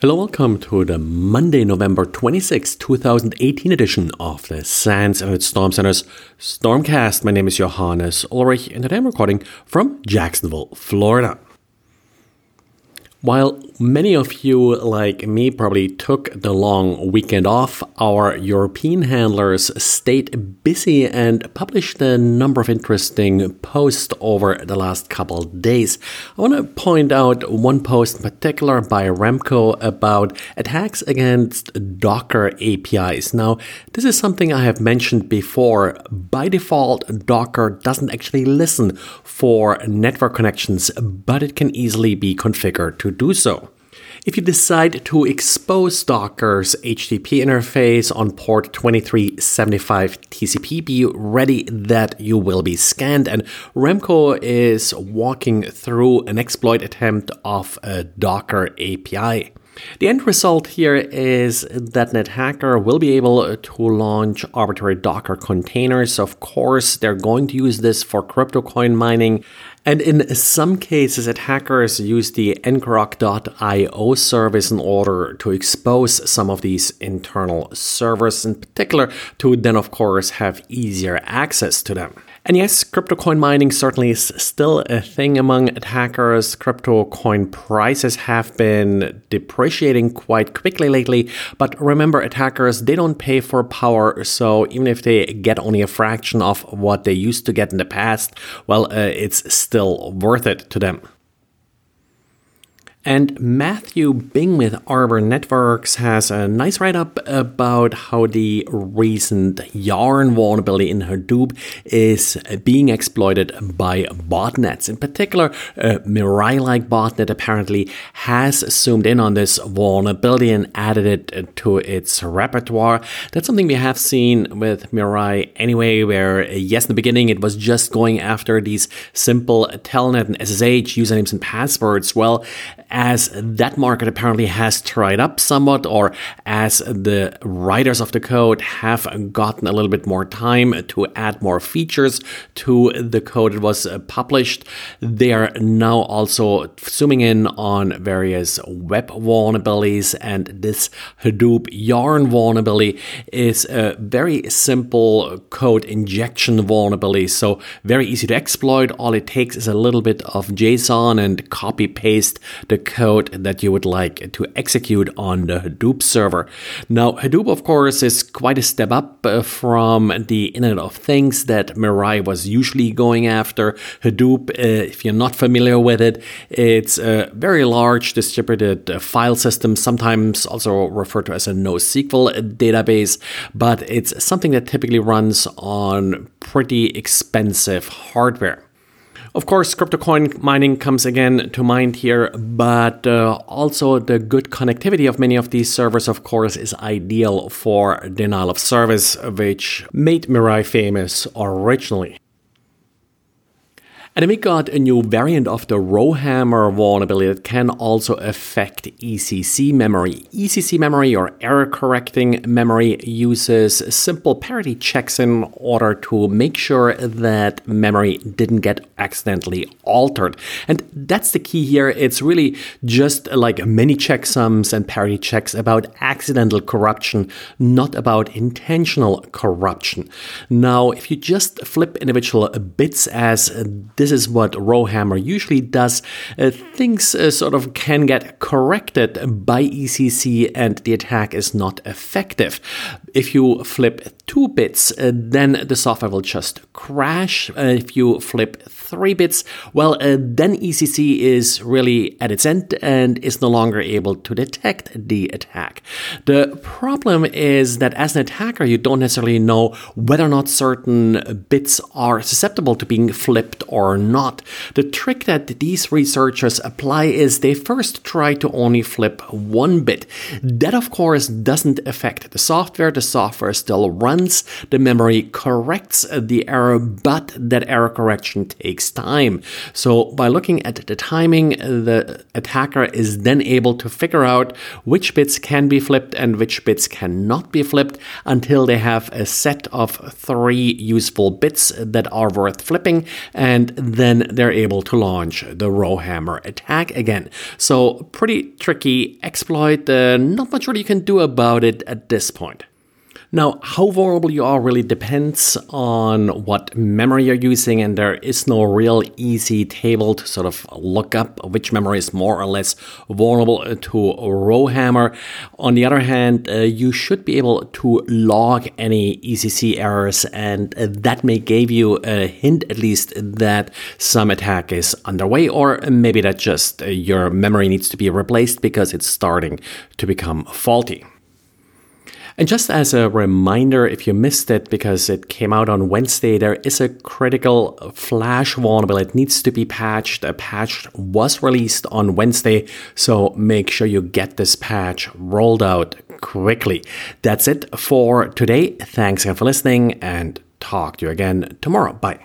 Hello, welcome to the Monday, November 26, 2018 edition of the SANS and Storm Center's Stormcast. My name is Johannes Ulrich and today I'm recording from Jacksonville, Florida. While many of you, like me, probably took the long weekend off, our European handlers stayed busy and published a number of interesting posts over the last couple days. I want to point out one post in particular by Remco about attacks against Docker APIs. Now, this is something I have mentioned before. By default, Docker doesn't actually listen for network connections, but it can easily be configured to do so. If you decide to expose Docker's HTTP interface on port 2375 TCP, be ready that you will be scanned. And Remco is walking through an exploit attempt of a Docker API. The end result here is that an attacker will be able to launch arbitrary Docker containers. Of course, they're going to use this for crypto coin mining. And in some cases, attackers use the ngrok.io service in order to expose some of these internal servers, in particular, to then, of course, have easier access to them. And yes, crypto coin mining certainly is still a thing among attackers. Crypto coin prices have been depreciating quite quickly lately. But remember, attackers, they don't pay for power. So even if they get only a fraction of what they used to get in the past, well, uh, it's still worth it to them. And Matthew Bing with Arbor Networks has a nice write up about how the recent Yarn vulnerability in Hadoop is being exploited by botnets. In particular, uh, a Mirai like botnet apparently has zoomed in on this vulnerability and added it uh, to its repertoire. That's something we have seen with Mirai anyway, where uh, yes, in the beginning it was just going after these simple telnet and SSH usernames and passwords. Well, as that market apparently has dried up somewhat, or as the writers of the code have gotten a little bit more time to add more features to the code that was uh, published, they are now also zooming in on various web vulnerabilities. And this Hadoop Yarn vulnerability is a very simple code injection vulnerability. So, very easy to exploit. All it takes is a little bit of JSON and copy paste the code that you would like to execute on the Hadoop server. Now, Hadoop, of course, is quite a step up uh, from the Internet of Things that Mirai was usually going after. Hadoop, uh, if you're not familiar with it, it's a very large distributed uh, file system, sometimes also referred to as a NoSQL database, but it's something that typically runs on pretty expensive hardware. Of course, crypto coin mining comes again to mind here, but uh, also the good connectivity of many of these servers, of course, is ideal for denial of service, which made Mirai famous originally. And we got a new variant of the Rowhammer vulnerability that can also affect ECC memory. ECC memory or error correcting memory uses simple parity checks in order to make sure that memory didn't get accidentally altered. And that's the key here. It's really just like many checksums and parity checks about accidental corruption, not about intentional corruption. Now, if you just flip individual bits as this is what Rowhammer usually does. Uh, things uh, sort of can get corrected by ECC and the attack is not effective. If you flip two bits, uh, then the software will just crash. Uh, if you flip three bits, well, uh, then ECC is really at its end and is no longer able to detect the attack. The problem is that as an attacker, you don't necessarily know whether or not certain bits are susceptible to being flipped or not. The trick that these researchers apply is they first try to only flip one bit. That, of course, doesn't affect the software. The the software still runs, the memory corrects the error, but that error correction takes time. So by looking at the timing, the attacker is then able to figure out which bits can be flipped and which bits cannot be flipped until they have a set of three useful bits that are worth flipping, and then they're able to launch the Rowhammer attack again. So pretty tricky exploit, uh, not much really you can do about it at this point. Now, how vulnerable you are really depends on what memory you're using, and there is no real easy table to sort of look up which memory is more or less vulnerable to Rowhammer. On the other hand, uh, you should be able to log any ECC errors, and that may give you a hint at least that some attack is underway, or maybe that just uh, your memory needs to be replaced because it's starting to become faulty. And just as a reminder, if you missed it because it came out on Wednesday, there is a critical flash vulnerability. It needs to be patched. A patch was released on Wednesday, so make sure you get this patch rolled out quickly. That's it for today. Thanks again for listening and talk to you again tomorrow. Bye.